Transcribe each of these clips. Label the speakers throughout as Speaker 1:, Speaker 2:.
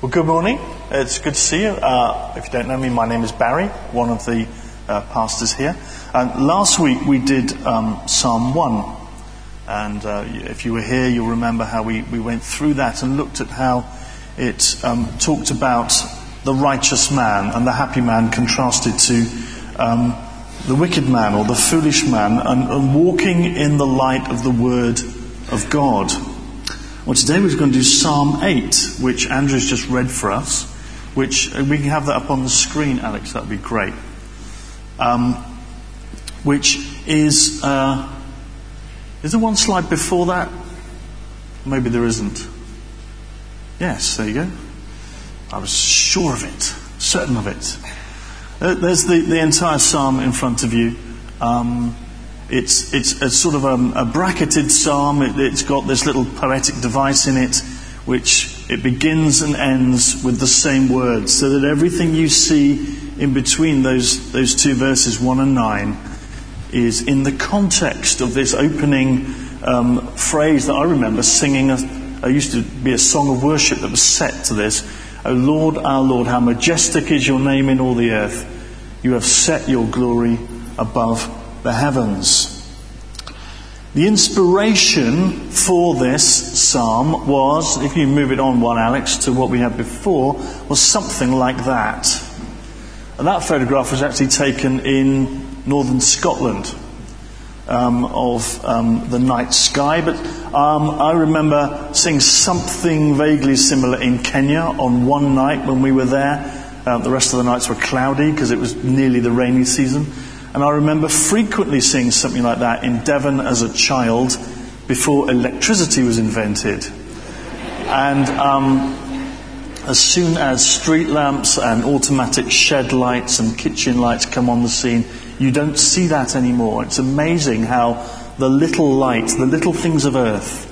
Speaker 1: Well, good morning. It's good to see you. Uh, if you don't know me, my name is Barry, one of the uh, pastors here. And last week we did um, Psalm 1. And uh, if you were here, you'll remember how we, we went through that and looked at how it um, talked about the righteous man and the happy man contrasted to um, the wicked man or the foolish man and, and walking in the light of the Word of God. Well, today we're going to do Psalm 8, which Andrew's just read for us, which uh, we can have that up on the screen, Alex, that would be great. Um, which is, uh, is there one slide before that? Maybe there isn't. Yes, there you go. I was sure of it, certain of it. Uh, there's the, the entire psalm in front of you. Um, it's, it's a sort of a, a bracketed psalm. It, has got this little poetic device in it, which it begins and ends with the same words, so that everything you see in between those, those two verses, 1 and 9, is in the context of this opening um, phrase that I remember singing. I used to be a song of worship that was set to this. O Lord, our Lord, how majestic is your name in all the earth. You have set your glory above the heavens. The inspiration for this psalm was, if you move it on one, Alex, to what we had before, was something like that. And that photograph was actually taken in northern Scotland um, of um, the night sky. But um, I remember seeing something vaguely similar in Kenya on one night when we were there. Uh, the rest of the nights were cloudy because it was nearly the rainy season. And I remember frequently seeing something like that in Devon as a child before electricity was invented. And um, as soon as street lamps and automatic shed lights and kitchen lights come on the scene, you don't see that anymore. It's amazing how the little light, the little things of earth,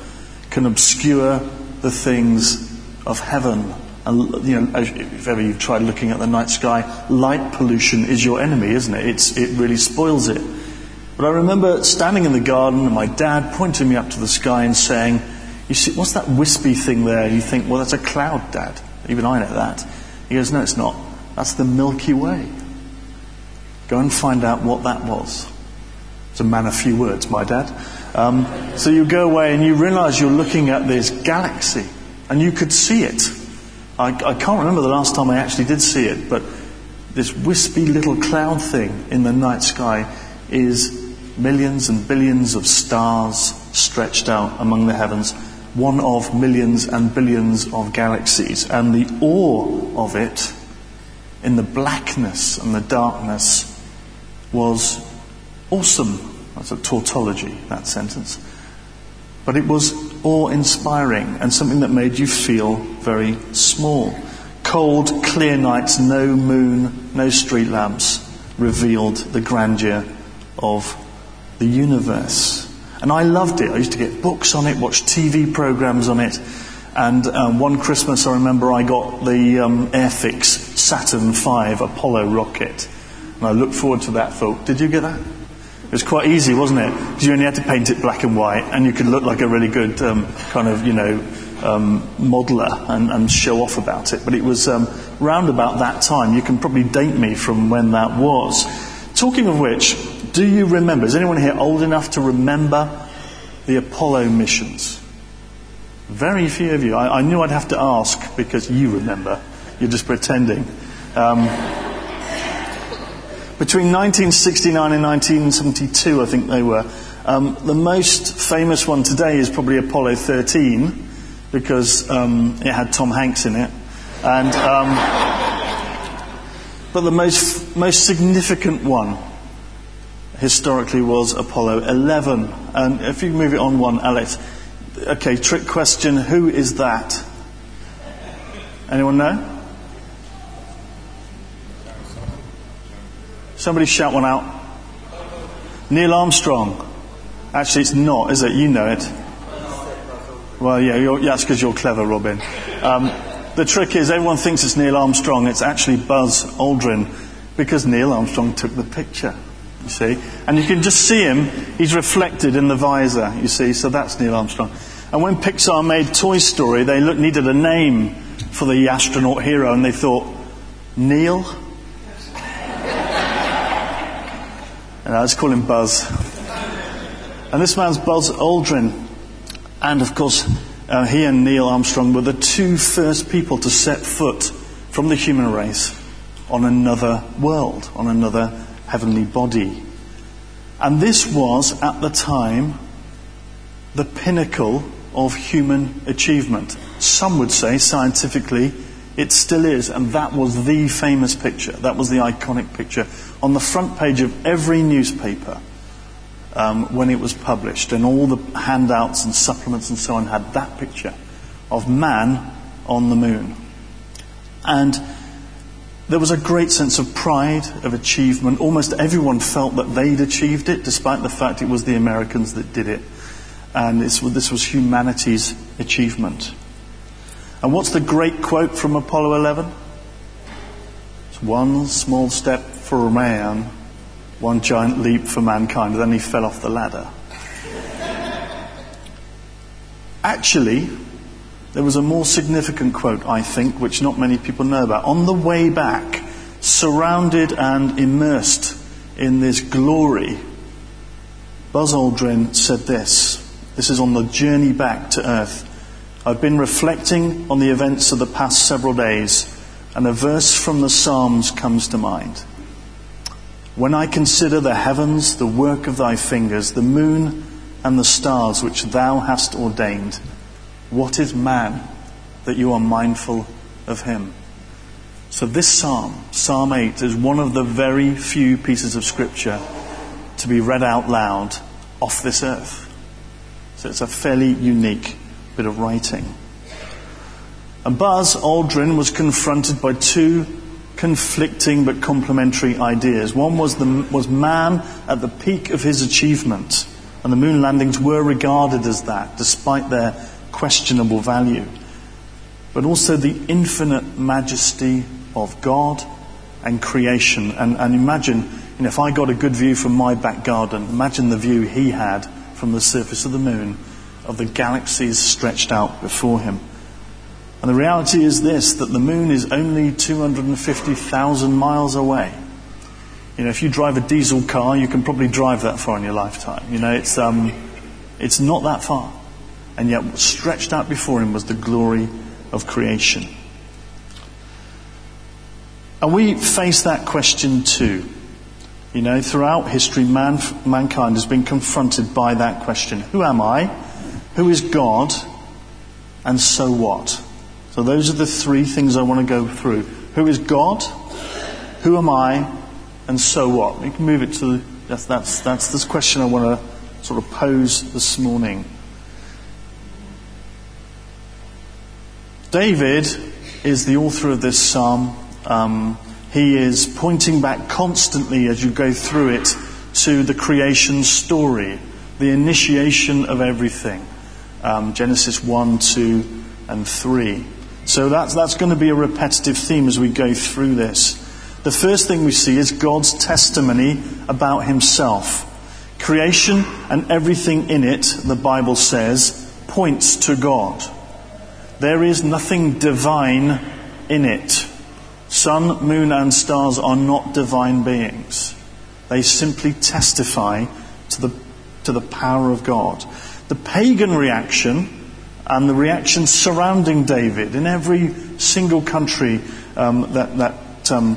Speaker 1: can obscure the things of heaven you know, if ever you've tried looking at the night sky, light pollution is your enemy, isn't it? It's, it really spoils it. But I remember standing in the garden and my dad pointing me up to the sky and saying, You see, what's that wispy thing there? And you think, Well, that's a cloud, Dad. Even I know that. He goes, No, it's not. That's the Milky Way. Go and find out what that was. It's a man of few words, my dad. Um, so you go away and you realize you're looking at this galaxy and you could see it. I, I can't remember the last time I actually did see it, but this wispy little cloud thing in the night sky is millions and billions of stars stretched out among the heavens, one of millions and billions of galaxies. And the awe of it in the blackness and the darkness was awesome. That's a tautology, that sentence. But it was awe inspiring and something that made you feel very small. Cold, clear nights, no moon, no street lamps revealed the grandeur of the universe. And I loved it. I used to get books on it, watch TV programs on it. And um, one Christmas, I remember I got the um, Airfix Saturn V Apollo rocket. And I looked forward to that. Thought, did you get that? It was quite easy, wasn't it? Because you only had to paint it black and white, and you could look like a really good um, kind of, you know, um, modeler and, and, show off about it. But it was um, round about that time. You can probably date me from when that was. Talking of which, do you remember? Is anyone here old enough to remember the Apollo missions? Very few of you. I, I knew I'd have to ask because you remember. You're just pretending. Um, between 1969 and 1972, I think they were. Um, the most famous one today is probably Apollo 13 because um, it had Tom Hanks in it. And, um, but the most, most significant one historically was Apollo 11. And if you move it on one, Alex. Okay, trick question who is that? Anyone know? Somebody shout one out. Neil Armstrong. Actually, it's not, is it? You know it. Well, yeah, that's because you're clever, Robin. Um, the trick is everyone thinks it's Neil Armstrong. It's actually Buzz Aldrin because Neil Armstrong took the picture, you see. And you can just see him. He's reflected in the visor, you see. So that's Neil Armstrong. And when Pixar made Toy Story, they needed a name for the astronaut hero, and they thought, Neil? and let's call him Buzz. And this man's Buzz Aldrin. And of course, uh, he and Neil Armstrong were the two first people to set foot from the human race on another world, on another heavenly body. And this was, at the time, the pinnacle of human achievement. Some would say, scientifically, it still is, and that was the famous picture. That was the iconic picture on the front page of every newspaper um, when it was published, and all the handouts and supplements and so on had that picture of man on the moon. And there was a great sense of pride, of achievement. Almost everyone felt that they'd achieved it, despite the fact it was the Americans that did it. And this was humanity's achievement. And what's the great quote from Apollo 11? It's one small step for a man, one giant leap for mankind. And then he fell off the ladder. Actually, there was a more significant quote, I think, which not many people know about. On the way back, surrounded and immersed in this glory, Buzz Aldrin said this. This is on the journey back to Earth. I've been reflecting on the events of the past several days, and a verse from the Psalms comes to mind. When I consider the heavens, the work of thy fingers, the moon and the stars which thou hast ordained, what is man that you are mindful of him? So, this psalm, Psalm 8, is one of the very few pieces of scripture to be read out loud off this earth. So, it's a fairly unique bit of writing. And Buzz Aldrin was confronted by two conflicting but complementary ideas. One was, the, was man at the peak of his achievement, and the moon landings were regarded as that, despite their questionable value. But also the infinite majesty of God and creation. And, and imagine, you know, if I got a good view from my back garden, imagine the view he had from the surface of the moon of the galaxies stretched out before him. And the reality is this that the moon is only 250,000 miles away. You know, if you drive a diesel car, you can probably drive that far in your lifetime. You know, it's, um, it's not that far. And yet, stretched out before him was the glory of creation. And we face that question too. You know, throughout history, man, mankind has been confronted by that question Who am I? Who is God? And so what? So those are the three things I want to go through. Who is God? Who am I? And so what? We can move it to that's that's that's this question I want to sort of pose this morning. David is the author of this psalm. Um, he is pointing back constantly as you go through it to the creation story, the initiation of everything um, Genesis 1, 2, and 3. So that's, that's going to be a repetitive theme as we go through this. The first thing we see is God's testimony about himself. Creation and everything in it, the Bible says, points to God. There is nothing divine in it. Sun, moon, and stars are not divine beings. They simply testify to the, to the power of God the pagan reaction and the reaction surrounding David in every single country um, that, that um,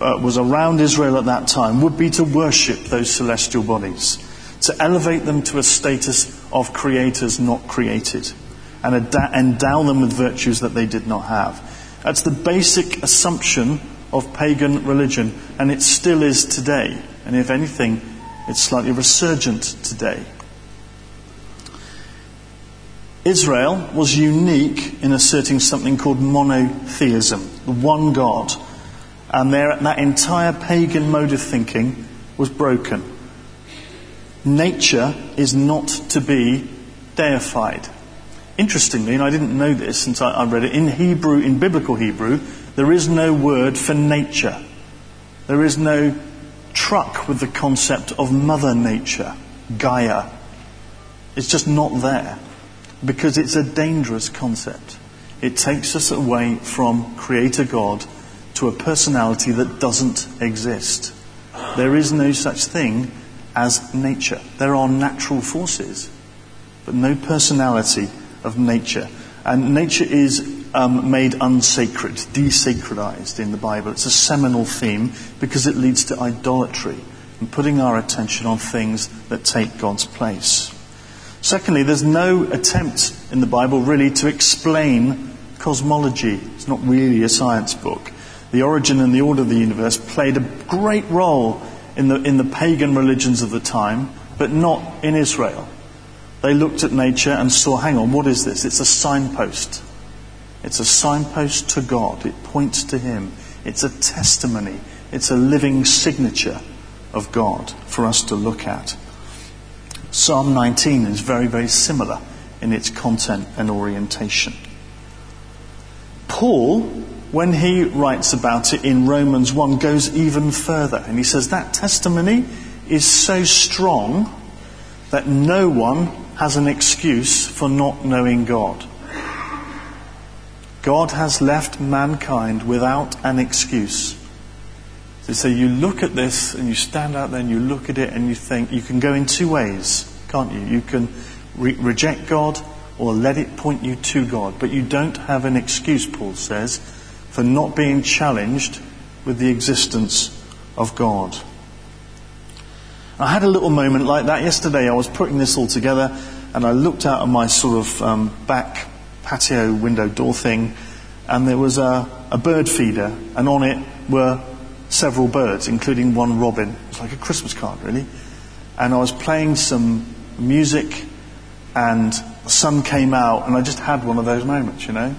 Speaker 1: uh, was around Israel at that time would be to worship those celestial bodies, to elevate them to a status of creators not created, and ad- endow them with virtues that they did not have. That's the basic assumption of pagan religion, and it still is today. And if anything, it's slightly resurgent today. Israel was unique in asserting something called monotheism, the one God. And their, that entire pagan mode of thinking was broken. Nature is not to be deified. Interestingly, and I didn't know this since I, I read it, in Hebrew, in biblical Hebrew, there is no word for nature. There is no truck with the concept of Mother Nature, Gaia. It's just not there because it's a dangerous concept. It takes us away from Creator God to a personality that doesn't exist. There is no such thing as nature. There are natural forces, but no personality of nature. And nature is um, made unsacred, desacredized in the Bible. It's a seminal theme because it leads to idolatry and putting our attention on things that take God's place. Secondly, there's no attempt in the Bible really to explain cosmology. It's not really a science book. The origin and the order of the universe played a great role in the, in the pagan religions of the time, but not in Israel. They looked at nature and saw, hang on, what is this? It's a signpost. It's a signpost to God. It points to Him. It's a testimony. It's a living signature of God for us to look at. Psalm 19 is very, very similar in its content and orientation. Paul, when he writes about it in Romans 1, goes even further and he says that testimony is so strong that no one has an excuse for not knowing God. God has left mankind without an excuse. So you look at this and you stand out there and you look at it and you think, you can go in two ways, can't you? You can re- reject God or let it point you to God. But you don't have an excuse, Paul says, for not being challenged with the existence of God. I had a little moment like that yesterday. I was putting this all together and I looked out of my sort of um, back patio window door thing and there was a, a bird feeder and on it were several birds, including one robin. It's like a Christmas card, really. And I was playing some music and the sun came out and I just had one of those moments, you know?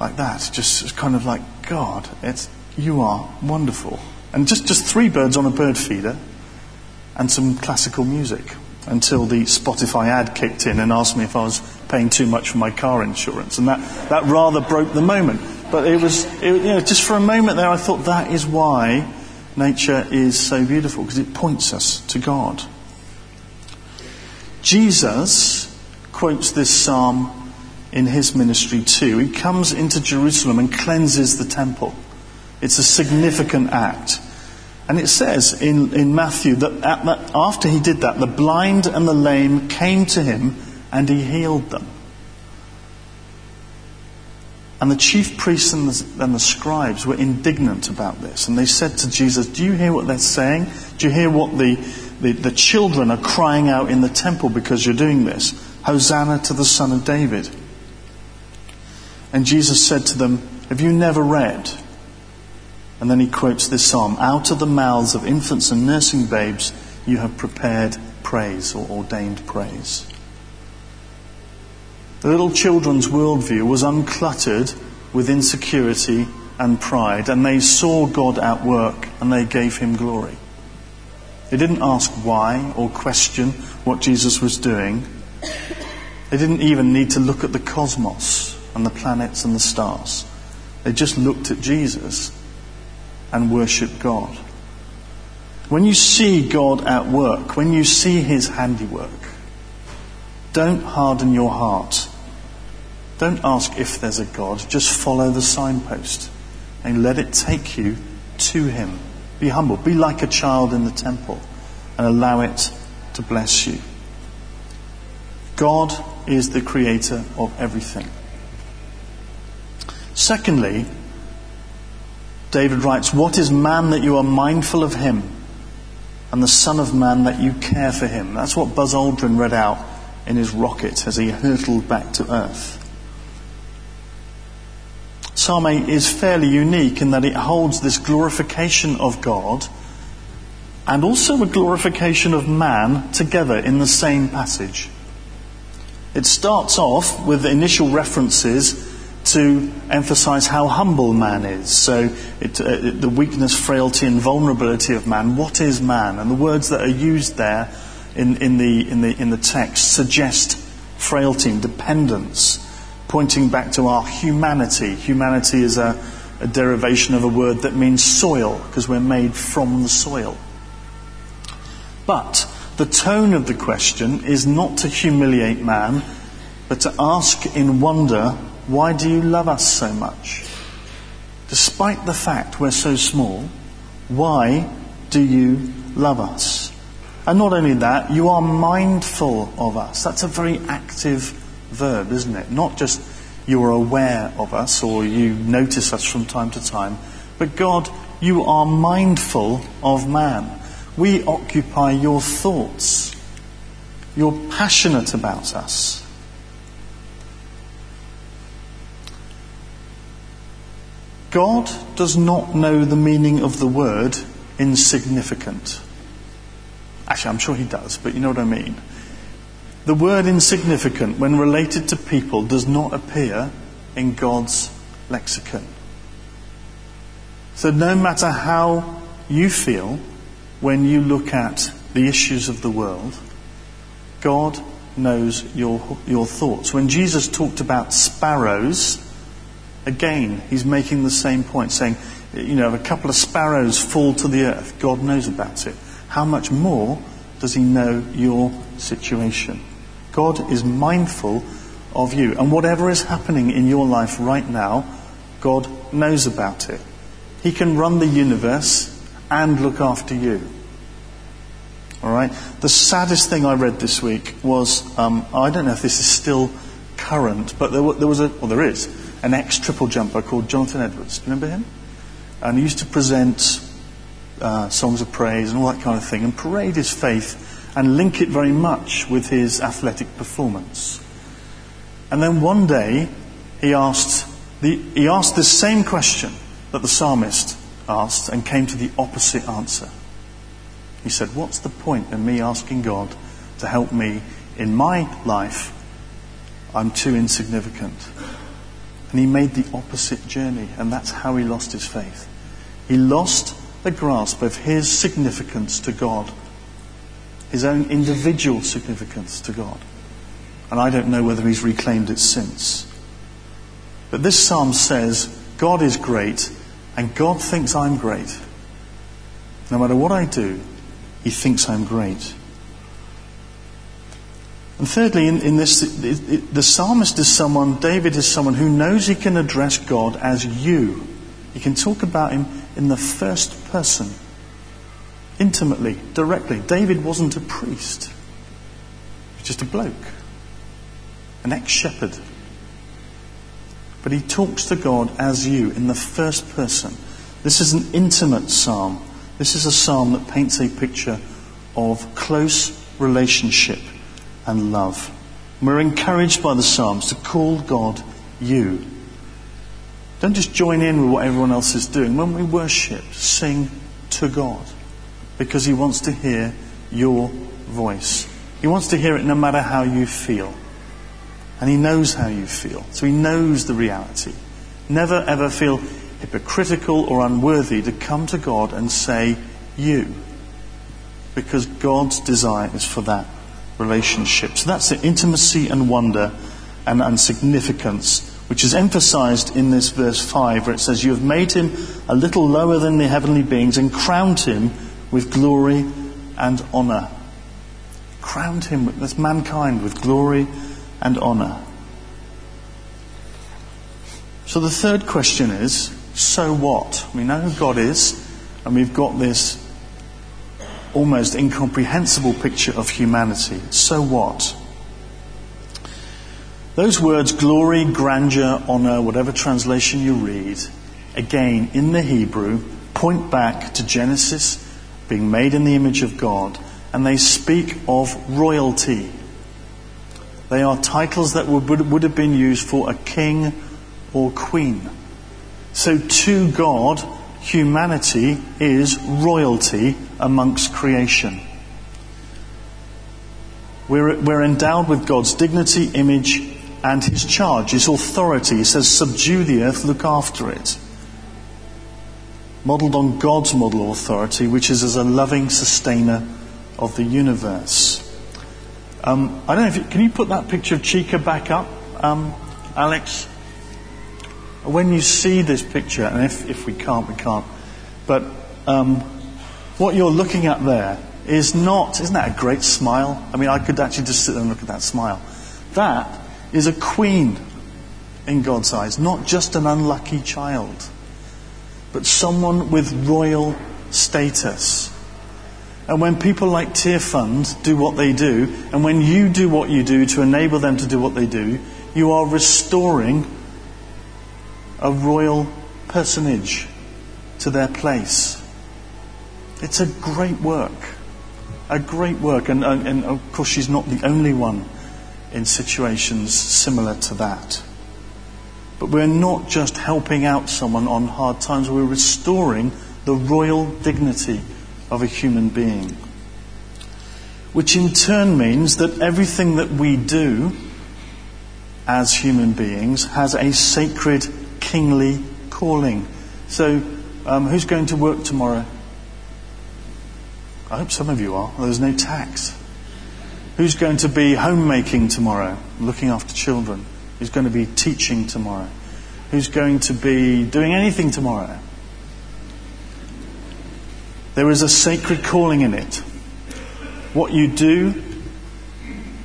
Speaker 1: Like that. Just kind of like, God, it's, you are wonderful. And just, just three birds on a bird feeder and some classical music until the Spotify ad kicked in and asked me if I was paying too much for my car insurance. And that, that rather broke the moment. But it was, it, you know, just for a moment there, I thought that is why nature is so beautiful, because it points us to God. Jesus quotes this psalm in his ministry too. He comes into Jerusalem and cleanses the temple. It's a significant act. And it says in, in Matthew that, that after he did that, the blind and the lame came to him and he healed them. And the chief priests and the, and the, scribes were indignant about this. And they said to Jesus, Do you hear what they're saying? Do you hear what the, the, the children are crying out in the temple because you're doing this? Hosanna to the Son of David. And Jesus said to them, Have you never read? And then he quotes this psalm Out of the mouths of infants and nursing babes, you have prepared praise or ordained praise. The little children's worldview was uncluttered with insecurity and pride, and they saw God at work and they gave him glory. They didn't ask why or question what Jesus was doing. They didn't even need to look at the cosmos and the planets and the stars. They just looked at Jesus and worshiped God. When you see God at work, when you see his handiwork, don't harden your heart. Don't ask if there's a God. Just follow the signpost and let it take you to him. Be humble. Be like a child in the temple and allow it to bless you. God is the creator of everything. Secondly, David writes, What is man that you are mindful of him, and the Son of Man that you care for him? That's what Buzz Aldrin read out in his rocket as he hurtled back to Earth. Psalm 8 is fairly unique in that it holds this glorification of God and also a glorification of man together in the same passage. It starts off with initial references to emphasize how humble man is. So, it, uh, the weakness, frailty, and vulnerability of man. What is man? And the words that are used there in, in, the, in, the, in the text suggest frailty and dependence, pointing back to our humanity. Humanity is a, a derivation of a word that means soil, because we're made from the soil. But the tone of the question is not to humiliate man, but to ask in wonder, why do you love us so much? Despite the fact we're so small, why do you love us? And not only that, you are mindful of us. That's a very active verb, isn't it? Not just you're aware of us or you notice us from time to time, but God, you are mindful of man. We occupy your thoughts. You're passionate about us. God does not know the meaning of the word insignificant. Actually, I'm sure he does, but you know what I mean. The word insignificant, when related to people, does not appear in God's lexicon. So, no matter how you feel when you look at the issues of the world, God knows your, your thoughts. When Jesus talked about sparrows, again, he's making the same point, saying, you know, if a couple of sparrows fall to the earth, God knows about it. How much more does he know your situation? God is mindful of you. And whatever is happening in your life right now, God knows about it. He can run the universe and look after you. All right? The saddest thing I read this week was um, I don't know if this is still current, but there, there was a, well, there is, an ex triple jumper called Jonathan Edwards. Do you remember him? And he used to present uh, songs of praise and all that kind of thing and parade his faith and link it very much with his athletic performance. And then one day, he asked, the, he asked the same question that the psalmist asked and came to the opposite answer. He said, What's the point in me asking God to help me in my life? I'm too insignificant. And he made the opposite journey, and that's how he lost his faith. He lost the grasp of his significance to God his own individual significance to God. And I don't know whether he's reclaimed it since. But this psalm says, God is great, and God thinks I'm great. No matter what I do, he thinks I'm great. And thirdly, in, in this, the psalmist is someone, David is someone who knows he can address God as you. He can talk about him in the first person intimately, directly. David wasn't a priest, he was just a bloke, an ex shepherd. But he talks to God as you in the first person. This is an intimate psalm. This is a psalm that paints a picture of close relationship and love. We're encouraged by the Psalms to call God you. Don't just join in with what everyone else is doing. When we worship, sing to God because He wants to hear your voice. He wants to hear it no matter how you feel. And He knows how you feel. So He knows the reality. Never ever feel hypocritical or unworthy to come to God and say, You. Because God's desire is for that relationship. So that's the intimacy and wonder and, and significance which is emphasized in this verse 5 where it says, You have made him a little lower than the heavenly beings and crowned him with glory and honor. Crowned him, with mankind, with glory and honor. So the third question is so what? We know who God is, and we've got this almost incomprehensible picture of humanity. So what? Those words, glory, grandeur, honor, whatever translation you read, again, in the Hebrew, point back to Genesis being made in the image of God, and they speak of royalty. They are titles that would, would have been used for a king or queen. So to God, humanity is royalty amongst creation. We're, we're endowed with God's dignity, image, and his charge, his authority. He says, subdue the earth, look after it modelled on God's model of authority, which is as a loving sustainer of the universe. Um, I don't know if you, can you put that picture of Chica back up, um, Alex? When you see this picture, and if, if we can't, we can't, but um, what you're looking at there is not, isn't that a great smile? I mean, I could actually just sit there and look at that smile. That is a queen in God's eyes, not just an unlucky child, but someone with royal status. And when people like Tear Fund do what they do, and when you do what you do to enable them to do what they do, you are restoring a royal personage to their place. It's a great work. A great work. And, and, and, of course, she's not the only one in situations similar to that. But we're not just helping out someone on hard times, we're restoring the royal dignity of a human being. Which in turn means that everything that we do as human beings has a sacred kingly calling. So, um, who's going to work tomorrow? I hope some of you are. There's no tax. Who's going to be homemaking tomorrow, looking after children? Who's going to be teaching tomorrow? Who's going to be doing anything tomorrow? There is a sacred calling in it. What you do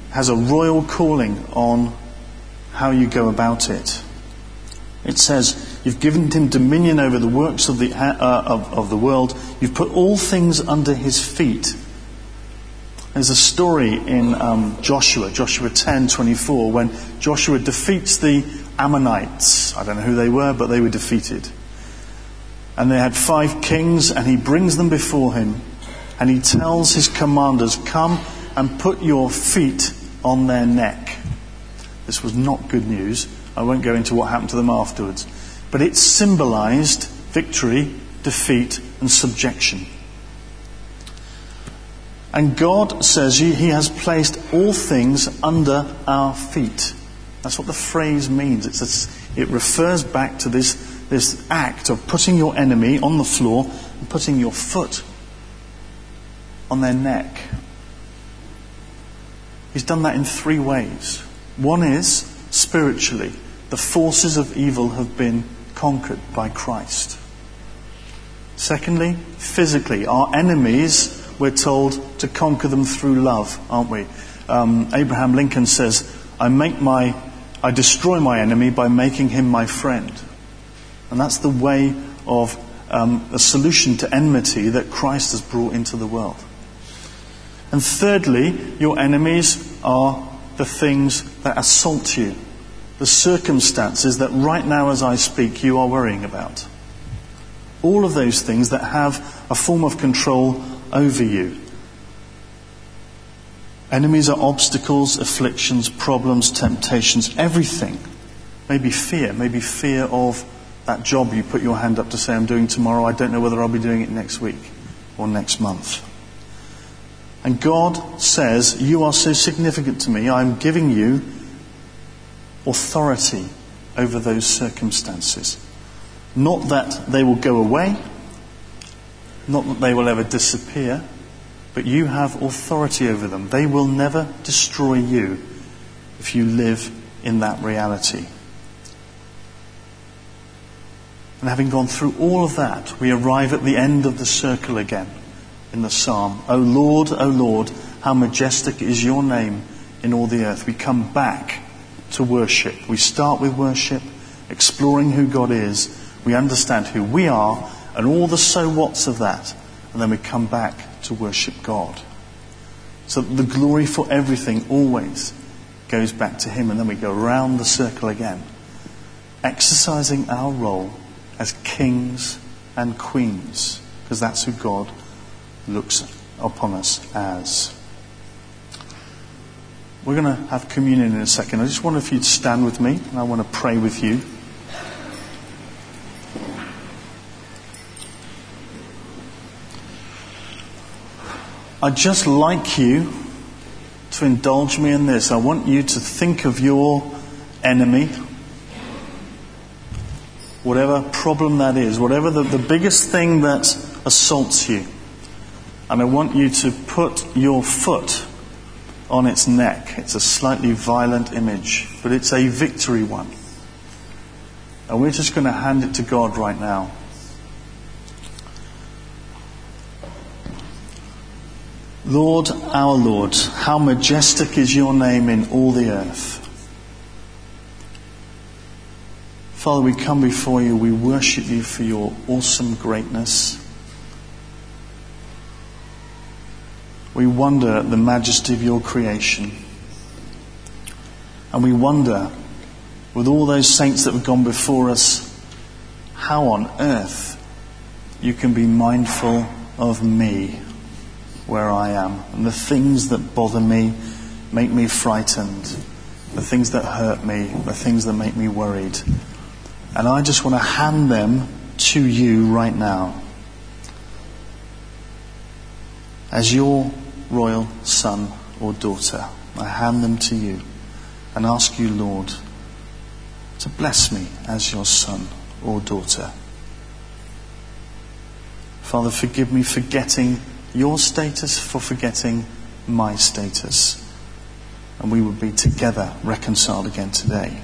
Speaker 1: has a royal calling on how you go about it. It says, You've given him dominion over the works of the, uh, of, of the world. You've put all things under his feet. There's a story in um, Joshua, Joshua 10:24, when Joshua defeats the Ammonites. I don't know who they were, but they were defeated. And they had five kings, and he brings them before him, and he tells his commanders, "Come and put your feet on their neck." This was not good news. I won't go into what happened to them afterwards. But it symbolized victory, defeat, and subjection. And God says He has placed all things under our feet. That's what the phrase means. A, it refers back to this, this act of putting your enemy on the floor and putting your foot on their neck. He's done that in three ways. One is spiritually, the forces of evil have been conquered by Christ. Secondly, physically, our enemies, we're told to conquer them through love, aren't we? Um, Abraham Lincoln says, I make my, I destroy my enemy by making him my friend. And that's the way of um, a solution to enmity that Christ has brought into the world. And thirdly, your enemies are the things that assault you, the circumstances that right now, as I speak, you are worrying about. All of those things that have a form of control over you. Enemies are obstacles, afflictions, problems, temptations, everything. Maybe fear, maybe fear of that job you put your hand up to say, I'm doing tomorrow. I don't know whether I'll be doing it next week or next month. And God says, You are so significant to me, I'm giving you authority over those circumstances. Not that they will go away, not that they will ever disappear, but you have authority over them. They will never destroy you if you live in that reality. And having gone through all of that, we arrive at the end of the circle again in the psalm. O Lord, O Lord, how majestic is your name in all the earth. We come back to worship. We start with worship, exploring who God is. We understand who we are and all the so whats of that. And then we come back to worship God. So the glory for everything always goes back to Him. And then we go around the circle again, exercising our role as kings and queens, because that's who God looks upon us as. We're going to have communion in a second. I just wonder if you'd stand with me, and I want to pray with you. I'd just like you to indulge me in this. I want you to think of your enemy, whatever problem that is, whatever the, the biggest thing that assaults you. And I want you to put your foot on its neck. It's a slightly violent image, but it's a victory one. And we're just going to hand it to God right now. Lord, our Lord, how majestic is your name in all the earth. Father, we come before you, we worship you for your awesome greatness. We wonder at the majesty of your creation. And we wonder, with all those saints that have gone before us, how on earth you can be mindful of me where I am and the things that bother me, make me frightened, the things that hurt me, the things that make me worried. And I just want to hand them to you right now. As your royal son or daughter, I hand them to you and ask you, Lord, to bless me as your son or daughter. Father, forgive me for getting your status, for forgetting my status. And we would be together reconciled again today.